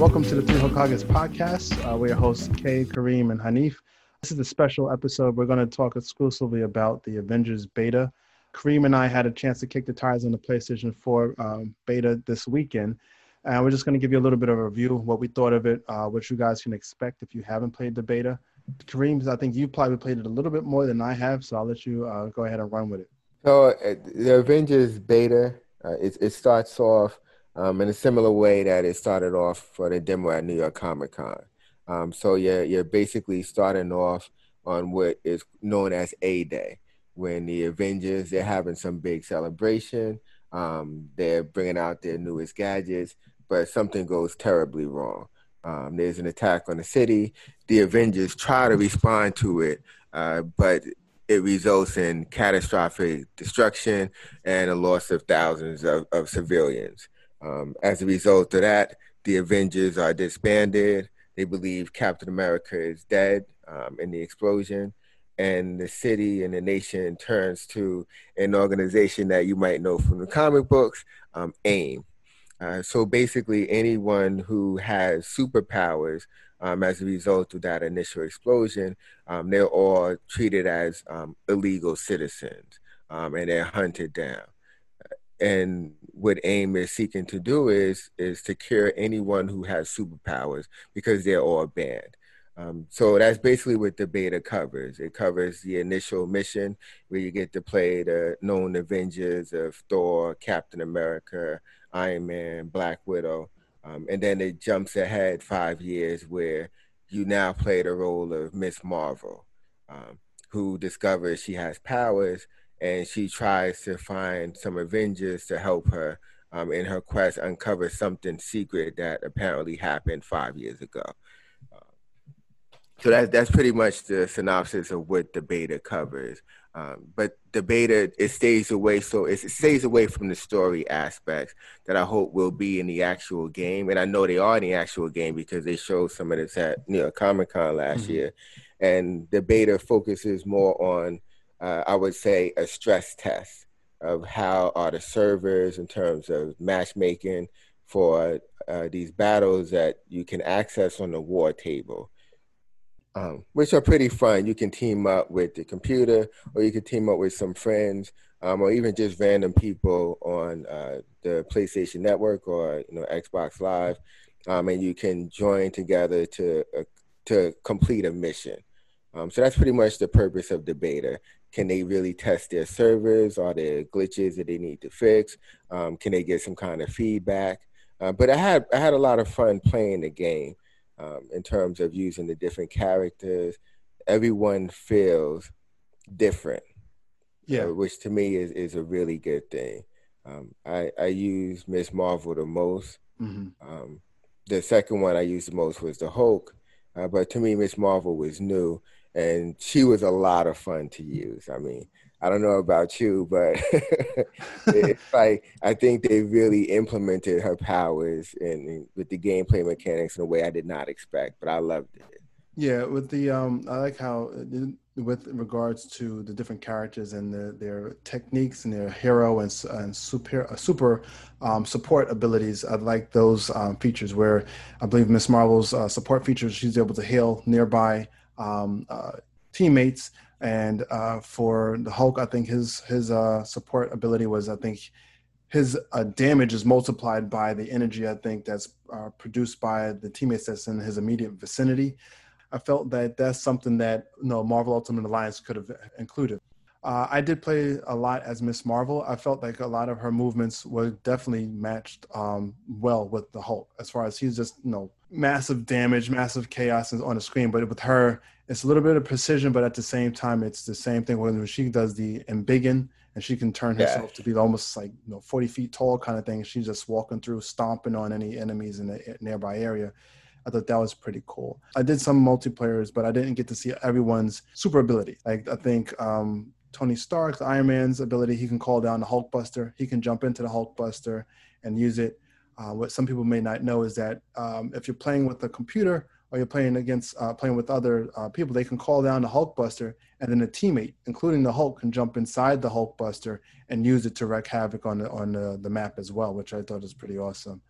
Welcome to the Three Hokages podcast. Uh, we're your hosts, Kay, Kareem, and Hanif. This is a special episode. We're going to talk exclusively about the Avengers beta. Kareem and I had a chance to kick the tires on the PlayStation 4 um, beta this weekend. And we're just going to give you a little bit of a review, what we thought of it, uh, what you guys can expect if you haven't played the beta. Kareem, I think you probably played it a little bit more than I have, so I'll let you uh, go ahead and run with it. So, uh, the Avengers beta, uh, it, it starts off um, in a similar way that it started off for the demo at New York Comic Con. Um, so you're, you're basically starting off on what is known as A Day, when the Avengers, they're having some big celebration. Um, they're bringing out their newest gadgets, but something goes terribly wrong. Um, there's an attack on the city. The Avengers try to respond to it, uh, but it results in catastrophic destruction and a loss of thousands of, of civilians. Um, as a result of that, the Avengers are disbanded. They believe Captain America is dead um, in the explosion, and the city and the nation turns to an organization that you might know from the comic books, um, AIM. Uh, so basically, anyone who has superpowers um, as a result of that initial explosion, um, they're all treated as um, illegal citizens um, and they're hunted down. And what AIM is seeking to do is is to cure anyone who has superpowers because they're all banned. Um, so that's basically what the beta covers. It covers the initial mission where you get to play the known avengers of thor captain america iron man black widow um, and then it jumps ahead five years where you now play the role of miss marvel um, who discovers she has powers and she tries to find some Avengers to help her um, in her quest uncover something secret that apparently happened five years ago. so that's that's pretty much the synopsis of what the beta covers. Um, but the beta it stays away, so it stays away from the story aspects that I hope will be in the actual game, and I know they are in the actual game because they showed some of this at you know Comic Con last mm-hmm. year, and the beta focuses more on uh, I would say, a stress test of how are the servers in terms of matchmaking for uh, these battles that you can access on the war table, um, which are pretty fun. You can team up with the computer, or you can team up with some friends, um, or even just random people on uh, the PlayStation Network or you know Xbox Live, um, and you can join together to uh, to complete a mission. Um, so that's pretty much the purpose of the beta. Can they really test their servers? Are there glitches that they need to fix? Um, can they get some kind of feedback? Uh, but I had I had a lot of fun playing the game um, in terms of using the different characters. Everyone feels different, yeah, uh, which to me is is a really good thing. Um, I I use Miss Marvel the most. Mm-hmm. Um, the second one I used the most was the Hulk, uh, but to me Miss Marvel was new and she was a lot of fun to use. I mean, I don't know about you, but it's like I think they really implemented her powers and with the gameplay mechanics in a way I did not expect, but I loved it. Yeah, with the um, I like how with regards to the different characters and the, their techniques and their hero and, and super uh, super um, support abilities. I like those um, features where I believe Miss Marvel's uh, support features. She's able to heal nearby um, uh, teammates. And uh, for the Hulk, I think his his uh, support ability was I think his uh, damage is multiplied by the energy I think that's uh, produced by the teammates that's in his immediate vicinity. I felt that that's something that you know Marvel Ultimate Alliance could have included. Uh, I did play a lot as Miss Marvel. I felt like a lot of her movements were definitely matched um, well with the Hulk, as far as he's just you know massive damage, massive chaos on the screen. But with her, it's a little bit of precision, but at the same time, it's the same thing when she does the embiggen and she can turn herself yeah. to be almost like you know 40 feet tall kind of thing. She's just walking through, stomping on any enemies in the nearby area. I thought that was pretty cool. I did some multiplayers, but I didn't get to see everyone's super ability. Like I think um, Tony Stark, the Iron Man's ability, he can call down the Hulkbuster. He can jump into the Hulkbuster and use it. Uh, what some people may not know is that um, if you're playing with a computer or you're playing against uh, playing with other uh, people, they can call down the Hulkbuster, and then a teammate, including the Hulk, can jump inside the Hulkbuster and use it to wreak havoc on the, on the, the map as well, which I thought was pretty awesome.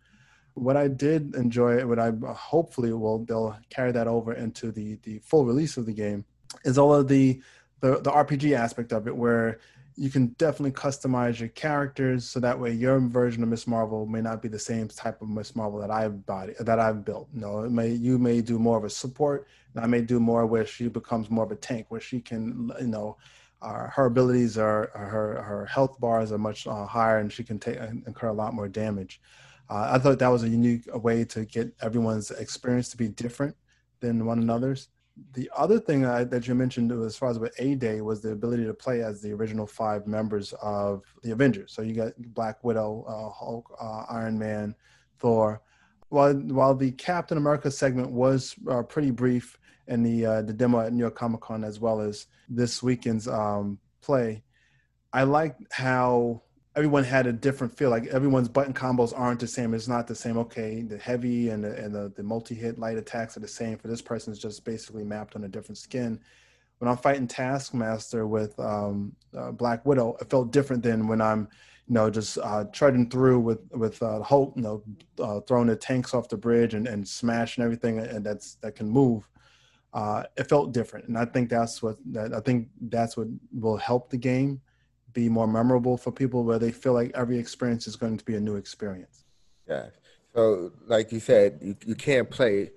What I did enjoy, what I hopefully will they'll carry that over into the the full release of the game, is all of the the, the RPG aspect of it, where you can definitely customize your characters so that way your version of Miss Marvel may not be the same type of Miss Marvel that I've body that I've built. You know, it may you may do more of a support, and I may do more where she becomes more of a tank, where she can you know. Uh, her abilities are her her health bars are much uh, higher, and she can take incur a lot more damage. Uh, I thought that was a unique way to get everyone's experience to be different than one another's the other thing I, that you mentioned as far as with A Day was the ability to play as the original five members of the Avengers. So you got Black Widow, uh, Hulk, uh, Iron Man, Thor. While while the Captain America segment was uh, pretty brief in the uh, the demo at New York Comic Con as well as this weekend's um, play, I liked how everyone had a different feel. Like everyone's button combos aren't the same. It's not the same. Okay, the heavy and the, and the, the multi hit light attacks are the same. For this person, it's just basically mapped on a different skin. When I'm fighting Taskmaster with um, uh, Black Widow, it felt different than when I'm, you know, just uh, treading through with with uh, Hulk, you know, uh, throwing the tanks off the bridge and, and smashing everything and that's that can move. Uh, it felt different, and I think that's what I think that's what will help the game be more memorable for people where they feel like every experience is going to be a new experience. Yeah. So, like you said, you, you can't play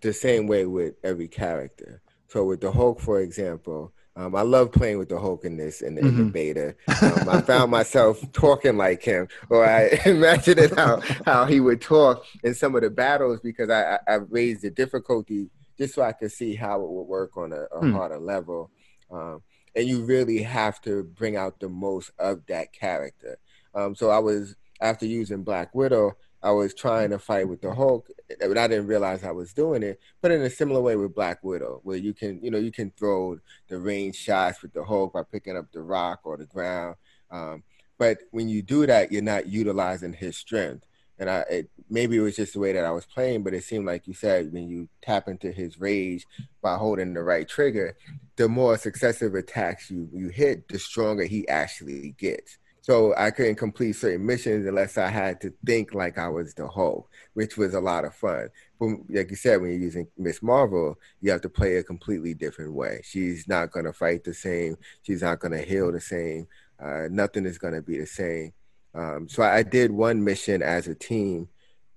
the same way with every character. So, with the Hulk, for example, um, I love playing with the Hulk in this in the, mm-hmm. the beta. Um, I found myself talking like him, or I imagined how how he would talk in some of the battles because I, I, I raised the difficulty just so I could see how it would work on a, a mm. harder level. Um, and you really have to bring out the most of that character. Um, so I was after using Black Widow, I was trying to fight with the Hulk, but I didn't realize I was doing it. But in a similar way with Black Widow, where you can, you know, you can throw the range shots with the Hulk by picking up the rock or the ground. Um, but when you do that, you're not utilizing his strength and I it, maybe it was just the way that I was playing, but it seemed like you said when you tap into his rage by holding the right trigger, the more successive attacks you you hit, the stronger he actually gets. So I couldn't complete certain missions unless I had to think like I was the Hulk, which was a lot of fun. But like you said, when you're using Miss Marvel, you have to play a completely different way. She's not going to fight the same. She's not going to heal the same. Uh, nothing is going to be the same. Um, so I did one mission as a team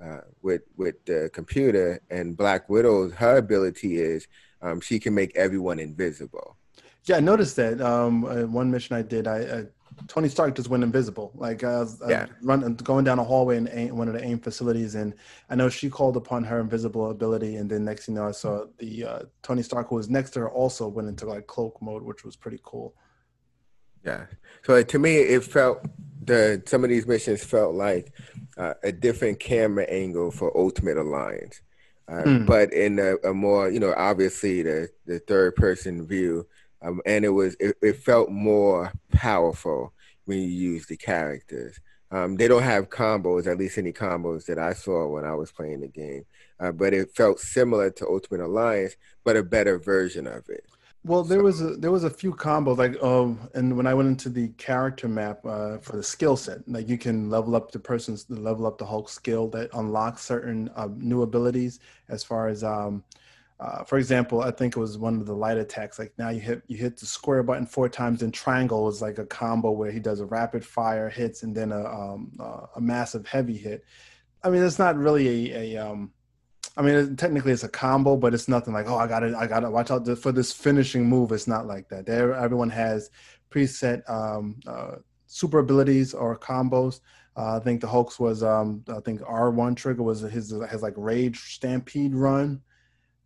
uh, with with the computer, and Black Widow's her ability is um, she can make everyone invisible. Yeah, I noticed that. Um, uh, one mission I did, I uh, Tony Stark just went invisible. Like I was, yeah. run, going down a hallway in AIM, one of the AIM facilities, and I know she called upon her invisible ability, and then next thing you know, I saw the uh, Tony Stark who was next to her also went into like cloak mode, which was pretty cool. Yeah. So to me, it felt the some of these missions felt like uh, a different camera angle for Ultimate Alliance, uh, mm. but in a, a, more you know obviously the the third person view, um, and it was it, it, felt more powerful when you use the characters. Um, they don't have combos, at least any combos that I saw when I was playing the game, uh, but it felt similar to Ultimate Alliance, but a better version of it. Well, there was a there was a few combos like um, and when I went into the character map uh, for the skill set, like you can level up the person's level up the Hulk skill that unlocks certain uh, new abilities. As far as um, uh, for example, I think it was one of the light attacks. Like now you hit you hit the square button four times, and triangle is like a combo where he does a rapid fire hits and then a um, uh, a massive heavy hit. I mean, it's not really a, a um, I mean, technically it's a combo, but it's nothing like, oh, I got to, I got to watch out for this finishing move. It's not like that. There, everyone has preset um, uh, super abilities or combos. Uh, I think the Hulk's was, um, I think R1 trigger was his has like Rage Stampede Run,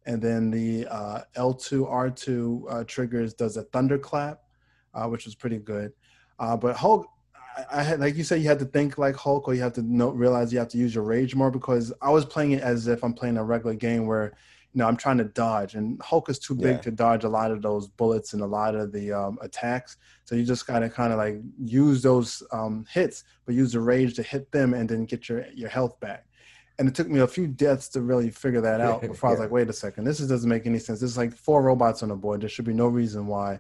and then the uh, L2 R2 uh, triggers does a Thunderclap, uh, which was pretty good. Uh, but Hulk I had like you said, you had to think like Hulk, or you have to know, realize you have to use your rage more. Because I was playing it as if I'm playing a regular game where, you know, I'm trying to dodge, and Hulk is too big yeah. to dodge a lot of those bullets and a lot of the um, attacks. So you just gotta kind of like use those um, hits, but use the rage to hit them, and then get your your health back. And it took me a few deaths to really figure that out before yeah. I was like, wait a second, this doesn't make any sense. There's like four robots on the board. There should be no reason why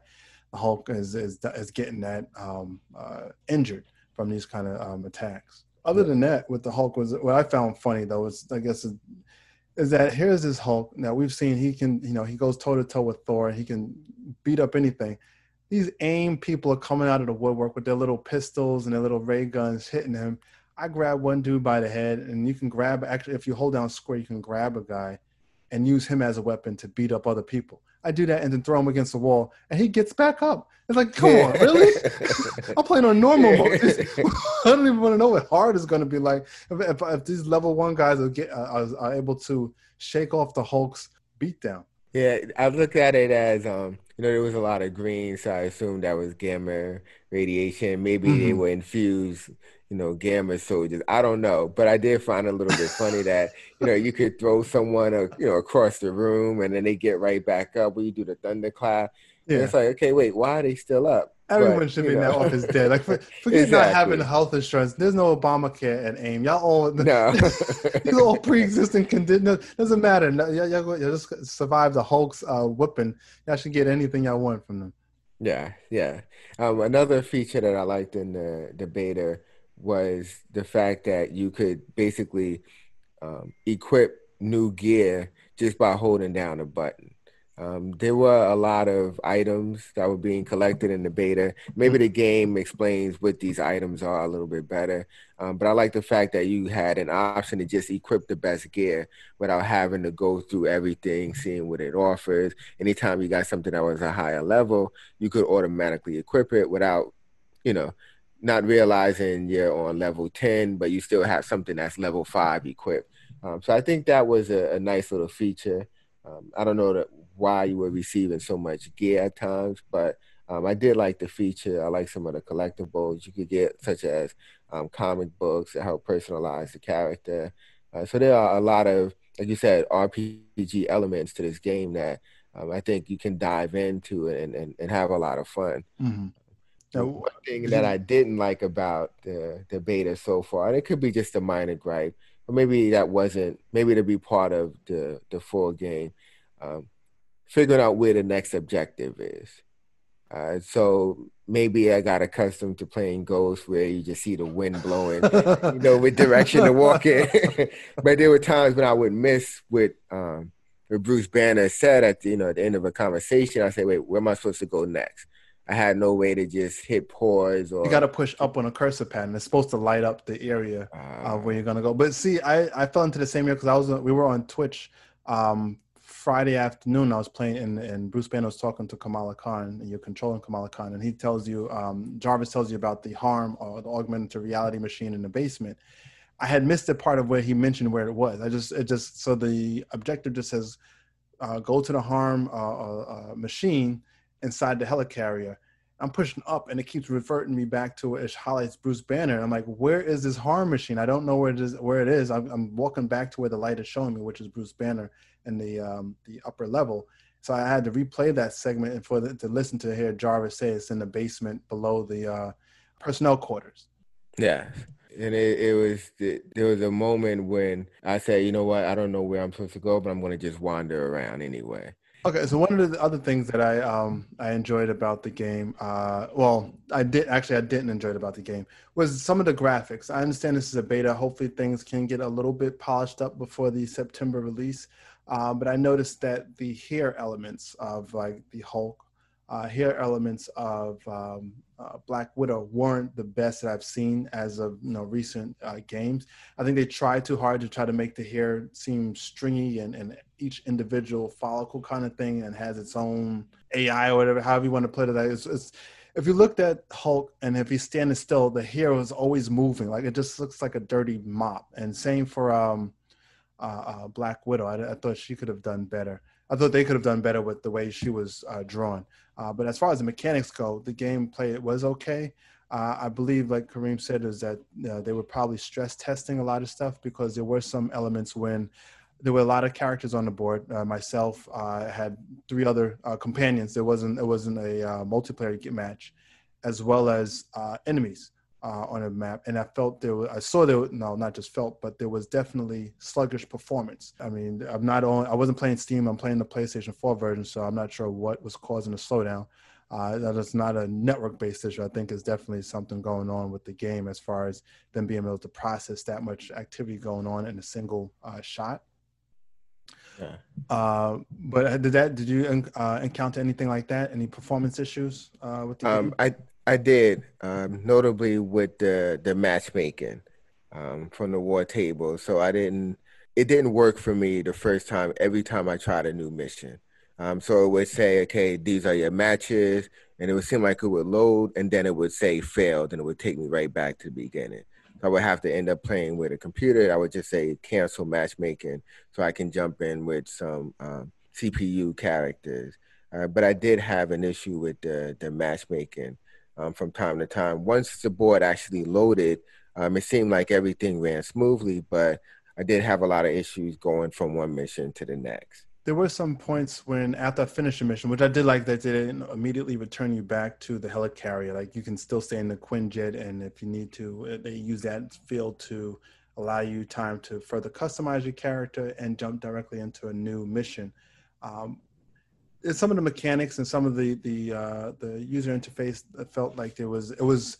Hulk is is, is getting that um, uh, injured from these kind of um, attacks. Other than that, with the Hulk was what I found funny though is I guess is that here's this Hulk. Now we've seen he can you know he goes toe to toe with Thor. He can beat up anything. These AIM people are coming out of the woodwork with their little pistols and their little ray guns hitting him. I grab one dude by the head, and you can grab actually if you hold down square, you can grab a guy and use him as a weapon to beat up other people. I do that and then throw him against the wall, and he gets back up. It's like, come on, really? I'm playing on normal mode. I don't even want to know what hard is going to be like. If, if, if, these level one guys are, get, uh, are able to shake off the Hulk's beatdown. Yeah, I look at it as um, you know, there was a lot of green, so I assumed that was gamma radiation. Maybe mm-hmm. they were infused you know, gamma soldiers. I don't know, but I did find it a little bit funny that you know you could throw someone, uh, you know, across the room and then they get right back up. You do the thunderclap, yeah. it's like, okay, wait, why are they still up? Everyone but, should be in that office dead. Like, forget exactly. not having health insurance. There's no Obamacare at AIM. Y'all all no, you all pre-existing condition. Doesn't matter. Y'all, y'all, y'all just survive the Hulk's uh, whipping. Y'all should get anything y'all want from them. Yeah, yeah. Um, another feature that I liked in the the beta was the fact that you could basically um, equip new gear just by holding down a button. Um, there were a lot of items that were being collected in the beta. Maybe the game explains what these items are a little bit better. Um, but I like the fact that you had an option to just equip the best gear without having to go through everything, seeing what it offers. Anytime you got something that was a higher level, you could automatically equip it without, you know, not realizing you're on level 10, but you still have something that's level five equipped. Um, so I think that was a, a nice little feature. Um, I don't know that why you were receiving so much gear at times, but um, I did like the feature. I like some of the collectibles you could get, such as um, comic books that help personalize the character. Uh, so there are a lot of, like you said, RPG elements to this game that um, I think you can dive into and, and, and have a lot of fun. Mm-hmm. The one thing that I didn't like about the the beta so far, and it could be just a minor gripe, but maybe that wasn't maybe to be part of the the full game. Um, figuring out where the next objective is. Uh, so maybe I got accustomed to playing Ghost where you just see the wind blowing, you know, with direction to walk in. but there were times when I would miss what um, what Bruce Banner said at the, you know at the end of a conversation. I say, wait, where am I supposed to go next? I had no way to just hit pause or you got to push up on a cursor pad and it's supposed to light up the area uh, of where you're gonna go. But see, I I fell into the same area because I was we were on Twitch um, Friday afternoon. I was playing and, and Bruce Banner was talking to Kamala Khan and you're controlling Kamala Khan and he tells you um, Jarvis tells you about the HARM or the augmented reality machine in the basement. I had missed a part of where he mentioned where it was. I just it just so the objective just says uh, go to the HARM uh, uh, uh machine inside the helicarrier. I'm pushing up and it keeps reverting me back to it highlights Bruce Banner. I'm like, where is this HARM machine? I don't know where it is. Where it is. I'm, I'm walking back to where the light is showing me, which is Bruce Banner in the um, the upper level. So I had to replay that segment and for the, to listen to hear Jarvis say it's in the basement below the uh, personnel quarters. Yeah, and it, it was there was a moment when I said, you know what, I don't know where I'm supposed to go, but I'm going to just wander around anyway. Okay, so one of the other things that I um I enjoyed about the game, uh, well, I did actually I didn't enjoy it about the game was some of the graphics. I understand this is a beta. Hopefully, things can get a little bit polished up before the September release. Uh, but I noticed that the hair elements of like the Hulk uh, hair elements of um, uh, Black Widow weren't the best that I've seen as of you know recent uh, games. I think they tried too hard to try to make the hair seem stringy and, and each individual follicle kind of thing and has its own AI or whatever, however you want to put it. It's, it's, if you looked at Hulk and if he's standing still, the hair is always moving. Like it just looks like a dirty mop. And same for um, uh, uh, Black Widow. I, I thought she could have done better. I thought they could have done better with the way she was uh, drawn. Uh, but as far as the mechanics go, the gameplay was okay. Uh, I believe, like Kareem said, is that uh, they were probably stress testing a lot of stuff because there were some elements when there were a lot of characters on the board. Uh, myself uh, had three other companions. There wasn't it wasn't a multiplayer match, as well as enemies uh, on a map, and I felt there I saw there was, no, not just felt, but there was definitely sluggish performance. I mean, I'm not on, I wasn't playing Steam, I'm playing the PlayStation 4 version, so I'm not sure what was causing the slowdown. Uh, that is not a network-based issue. I think is definitely something going on with the game as far as them being able to process that much activity going on in a single uh, shot. Yeah. Uh, but did that? Did you uh, encounter anything like that? Any performance issues uh, with the um, I I did, um, notably with the the matchmaking um, from the war table. So I didn't. It didn't work for me the first time. Every time I tried a new mission, um, so it would say, "Okay, these are your matches," and it would seem like it would load, and then it would say failed, and it would take me right back to the beginning. I would have to end up playing with a computer. I would just say cancel matchmaking so I can jump in with some um, CPU characters. Uh, but I did have an issue with the, the matchmaking um, from time to time. Once the board actually loaded, um, it seemed like everything ran smoothly, but I did have a lot of issues going from one mission to the next there were some points when after I finished a mission, which I did like that they didn't immediately return you back to the helicarrier. Like you can still stay in the Quinjet, and if you need to, uh, they use that field to allow you time to further customize your character and jump directly into a new mission. Um, some of the mechanics and some of the the uh, the user interface felt like there was it was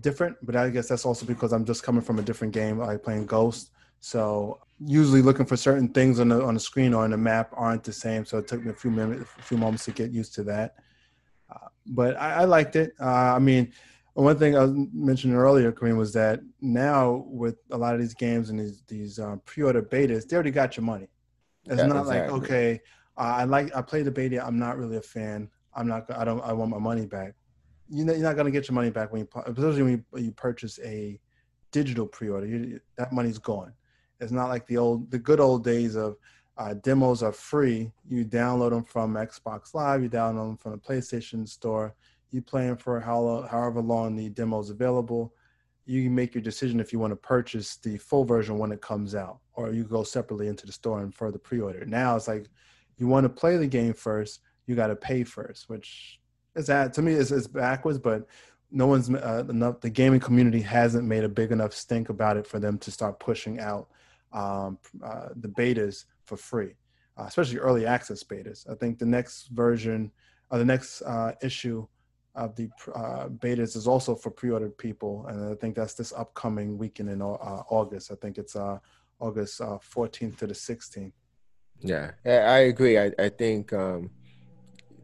different, but I guess that's also because I'm just coming from a different game, like playing Ghost. So usually looking for certain things on the on the screen or on the map aren't the same. So it took me a few minutes, a few moments to get used to that. Uh, but I, I, liked it. Uh, I mean, one thing I was mentioning earlier, Kareem, was that now with a lot of these games and these these uh, pre-order betas, they already got your money. It's yeah, not exactly. like okay, I like I played the beta. I'm not really a fan. I'm not. I don't. I want my money back. You know, you're not gonna get your money back when you, especially when you, you purchase a digital pre-order. You, that money's gone. It's not like the old, the good old days of uh, demos are free. You download them from Xbox Live, you download them from the PlayStation Store. You play them for how, however long the demo is available. You make your decision if you want to purchase the full version when it comes out, or you go separately into the store and further pre-order. Now it's like you want to play the game first, you got to pay first, which is that to me is, is backwards, but no one's uh, enough. The gaming community hasn't made a big enough stink about it for them to start pushing out um, uh, the betas for free, uh, especially early access betas. I think the next version, or the next uh, issue of the uh, betas is also for pre-ordered people, and I think that's this upcoming weekend in uh, August. I think it's uh, August 14th to the 16th. Yeah, I agree. I, I think um,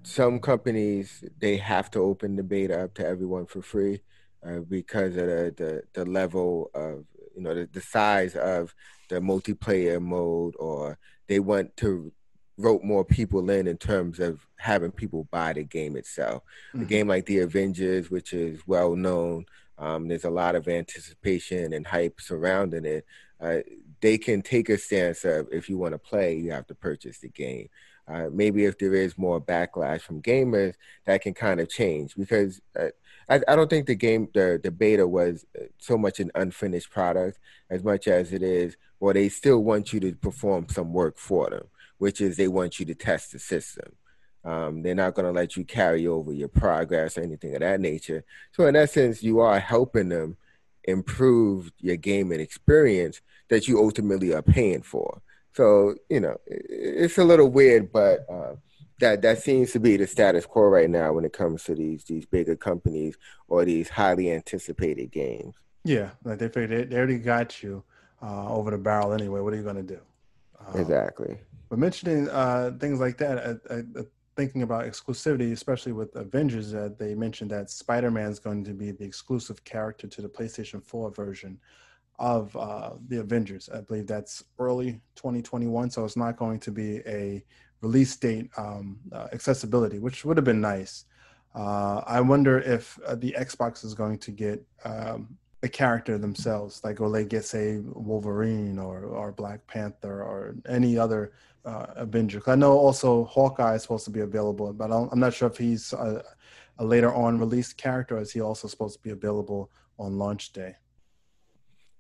some companies they have to open the beta up to everyone for free uh, because of the, the, the level of you know the, the size of the multiplayer mode or they want to rope more people in in terms of having people buy the game itself. Mm-hmm. A game like The Avengers, which is well known, um, there's a lot of anticipation and hype surrounding it. Uh, they can take a stance of if you want to play, you have to purchase the game. Uh, maybe if there is more backlash from gamers, that can kind of change because uh, I, I, don't think the game, the, the beta was uh, so much an unfinished product as much as it is, well, they still want you to perform some work for them, which is they want you to test the system. Um, they're not going to let you carry over your progress or anything of that nature. So, in essence, you are helping them improve your gaming experience that you ultimately are paying for. So you know, it's a little weird, but uh, that that seems to be the status quo right now when it comes to these these bigger companies or these highly anticipated games. Yeah, like they figured they, already got you uh, over the barrel anyway. What are you going to do? Um, exactly. But mentioning uh, things like that, I, I, thinking about exclusivity, especially with Avengers, uh, they mentioned that Spider-Man is going to be the exclusive character to the PlayStation 4 version of uh, the Avengers. I believe that's early 2021, so it's not going to be a release date um, uh, accessibility, which would have been nice. Uh, I wonder if uh, the Xbox is going to get um, a character themselves, like or they get say Wolverine or or Black Panther or any other uh, Avenger. I know also Hawkeye is supposed to be available, but I'm not sure if he's a, a later on released character. Or is he also supposed to be available on launch day?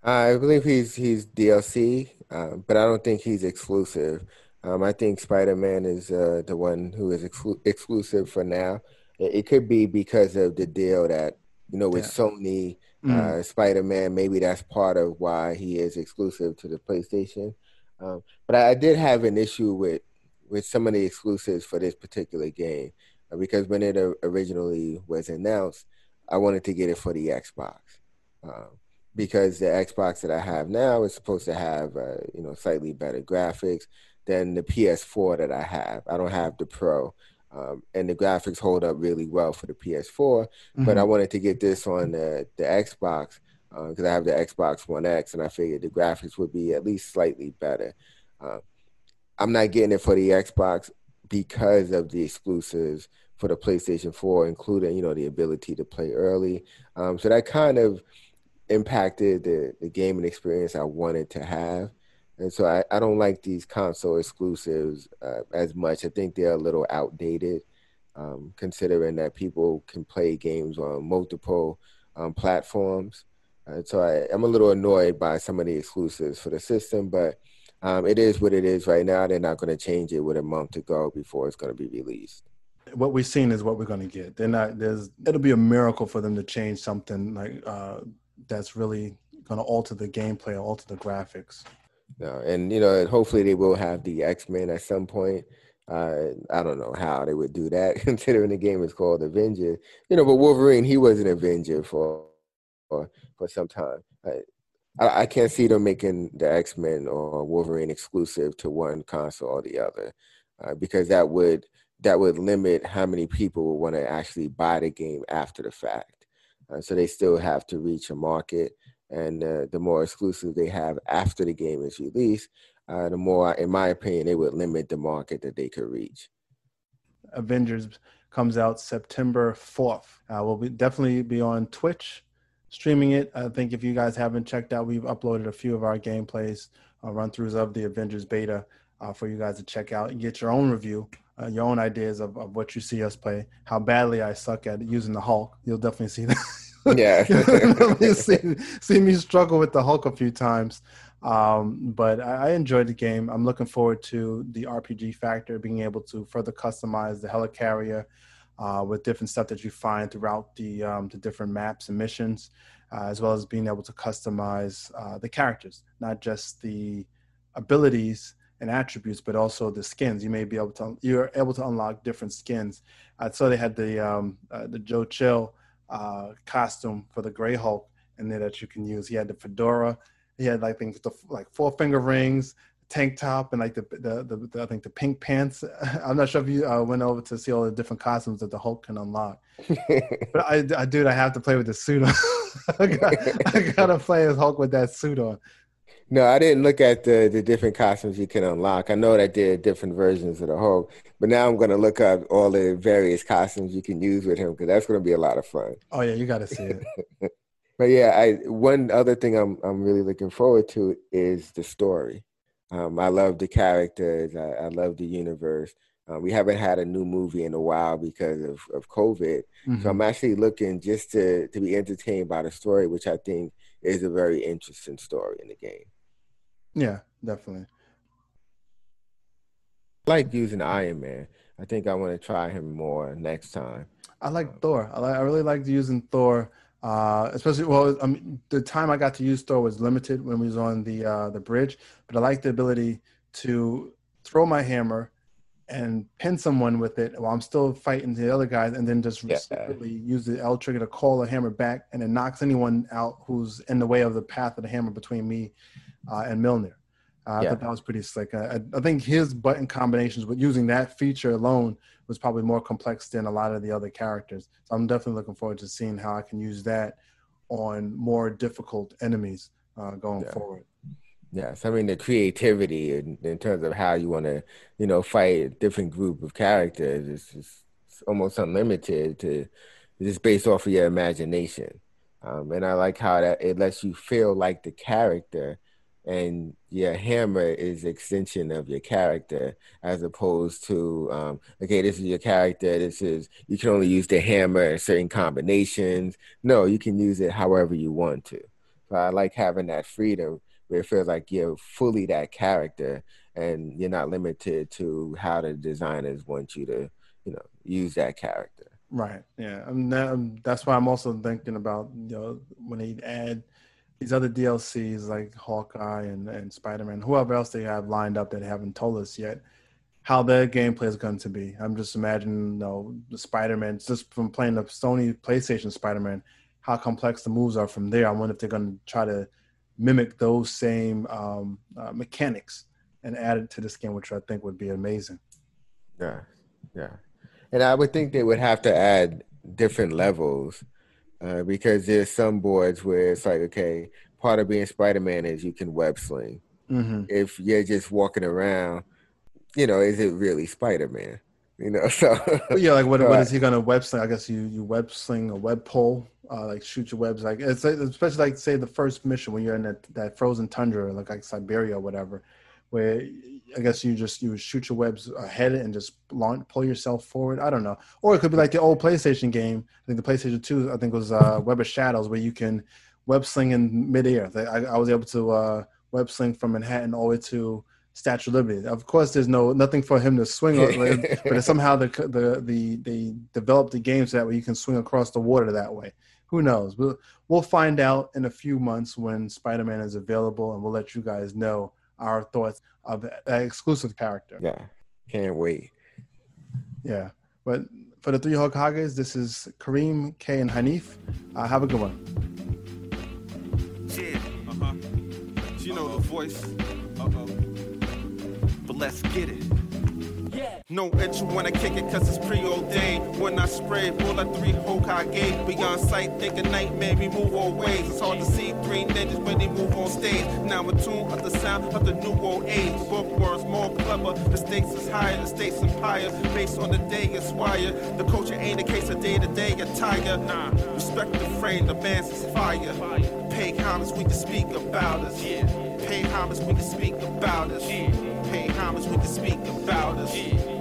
I believe he's he's DLC, uh, but I don't think he's exclusive. Um, I think Spider Man is uh, the one who is exclu- exclusive for now. It, it, could be because of the deal that you know with yeah. Sony Mm. Uh, Spider Man, maybe that's part of why he is exclusive to the PlayStation. Um, but I, I, did have an issue with with some of the exclusives for this particular game uh, because when it uh, originally was announced, I wanted to get it for the Xbox um, because the Xbox that I have now is supposed to have uh, you know slightly better graphics than the PS4 that I have. I don't have the Pro. Um, and the graphics hold up really well for the PS4. Mm-hmm. But I mm-hmm. wanted to get this on the, the Xbox because uh, I have the Xbox One X, and I figured the graphics would be at least slightly better. Uh, I'm not getting it for the Xbox because of the exclusives for the PlayStation 4, including you know the ability to play early. Um, so that kind of impacted the the gaming experience I wanted to have. And so I, I don't like these console exclusives uh, as much. I think they're a little outdated, um, considering that people can play games on multiple um, platforms. And so I, am a little annoyed by some of the exclusives for the system, but um, it is what it is right now. They're not going to change it with a month to go before it's going to be released. What we've seen is what we're going to get. They're not. There's. It'll be a miracle for them to change something like uh, that's really going to alter the gameplay or alter the graphics. No, and you know, hopefully they will have the X Men at some point. Uh, I don't know how they would do that, considering the game is called Avenger. You know, but Wolverine, he was an Avenger for for, for some time. I, I can't see them making the X Men or Wolverine exclusive to one console or the other, uh, because that would that would limit how many people would want to actually buy the game after the fact. Uh, so they still have to reach a market and uh, the more exclusive they have after the game is released, uh, the more, in my opinion, they would limit the market that they could reach. Avengers comes out September 4th. Uh, we'll be, definitely be on Twitch streaming it. I think if you guys haven't checked out, we've uploaded a few of our gameplays, uh, run throughs of the Avengers beta uh, for you guys to check out and get your own review, uh, your own ideas of, of what you see us play, how badly I suck at using the Hulk. You'll definitely see that. Yeah, see, see me struggle with the Hulk a few times, um, but I, I, enjoyed the game. I'm looking forward to the RPG factor, being able to further customize the helicarrier uh, with different stuff that you find throughout the um, the different maps and missions, uh, as well as being able to customize uh, the characters, not just the abilities and attributes, but also the skins. You may be able to you're able to unlock different skins. Uh, so they had the um, uh, the Joe Chill uh, costume for the Gray Hulk in there that you can use. He had the fedora. He had like things the like four finger rings, tank top, and like the the, the, the I think the pink pants. I'm not sure if you uh, went over to see all the different costumes that the Hulk can unlock. but I, I dude, I have to play with the suit on. I, got, I gotta play as Hulk with that suit on. No, I didn't look at the, the different costumes you can unlock. I know that there are different versions of the Hulk, but now I'm going to look up all the various costumes you can use with him because that's going to be a lot of fun. Oh yeah, you got to see it. but yeah, I one other thing I'm I'm really looking forward to is the story. Um, I love the characters. I, I love the universe. Uh, we haven't had a new movie in a while because of, of COVID. Mm-hmm. So I'm actually looking just to, to be entertained by the story, which I think is a very interesting story in the game. Yeah, definitely. I like using Iron Man. I think I want to try him more next time. I like um, Thor. I, like, I really liked using Thor, uh, especially well. I mean, the time I got to use Thor was limited when we was on the uh, the bridge, but I like the ability to throw my hammer and pin someone with it while I'm still fighting the other guys, and then just yeah. use the L trigger to call the hammer back, and it knocks anyone out who's in the way of the path of the hammer between me uh, and Mjolnir. Uh, yeah. I thought that was pretty slick. I, I, think his button combinations with using that feature alone was probably more complex than a lot of the other characters. So I'm definitely looking forward to seeing how I can use that on more difficult enemies uh, going yeah. forward. Yes, I mean the creativity in, in terms of how you want to, you know, fight a different group of characters is just almost unlimited to just based off of your imagination. Um, and I like how that it lets you feel like the character, and your hammer is extension of your character, as opposed to um, okay, this is your character. This is you can only use the hammer in certain combinations. No, you can use it however you want to. So I like having that freedom where it feels like you're fully that character, and you're not limited to how the designers want you to, you know, use that character. Right. Yeah. And that, that's why I'm also thinking about you know when they add these other DLCs like Hawkeye and, and Spider Man, whoever else they have lined up that haven't told us yet, how their gameplay is going to be. I'm just imagining, you know, the Spider Man just from playing the Sony PlayStation Spider Man, how complex the moves are from there. I wonder if they're going to try to mimic those same um, uh, mechanics and add it to this game, which I think would be amazing. Yeah, yeah, and I would think they would have to add different levels uh, because there's some boards where it's like, okay, part of being Spider Man is you can web sling. Mm-hmm. If you're just walking around, you know, is it really Spider Man? You know, so yeah, like what, what is he gonna web sling? I guess you you web sling a web pole, uh, like shoot your webs. Like it's especially like say the first mission when you're in that, that frozen tundra, like like Siberia or whatever, where I guess you just you shoot your webs ahead and just launch, pull yourself forward. I don't know, or it could be like the old PlayStation game. I think the PlayStation Two, I think was uh, Web of Shadows, where you can web sling in midair. I, I was able to uh, web sling from Manhattan all the way to Statue of Liberty. Of course, there's no nothing for him to swing, but somehow the the the they developed the game so that way you can swing across the water that way. Who knows? We'll we'll find out in a few months when Spider Man is available, and we'll let you guys know our thoughts of that exclusive character. Yeah, can't wait. Yeah, but for the three Hokages, this is Kareem, Kay, and Hanif. Uh, have a good one. Yeah, uh huh. You know the voice. Uh oh. But let's get it. No itch when I kick it cause it's preordained. When I spray, like three Hokage. Beyond sight, think a nightmare, we move all ways. It's hard to see three ninjas when they move on stage. Now in tune of the sound of the new old age. Bookworms more clever, the stakes is higher, the stakes empire. Based on the day it's wire. The culture ain't a case of day to day attire. Nah, respect the frame, the man's is fire. Pay homage, we can speak about us. Pay homage, we can speak about us. Pay homage, we can speak about us.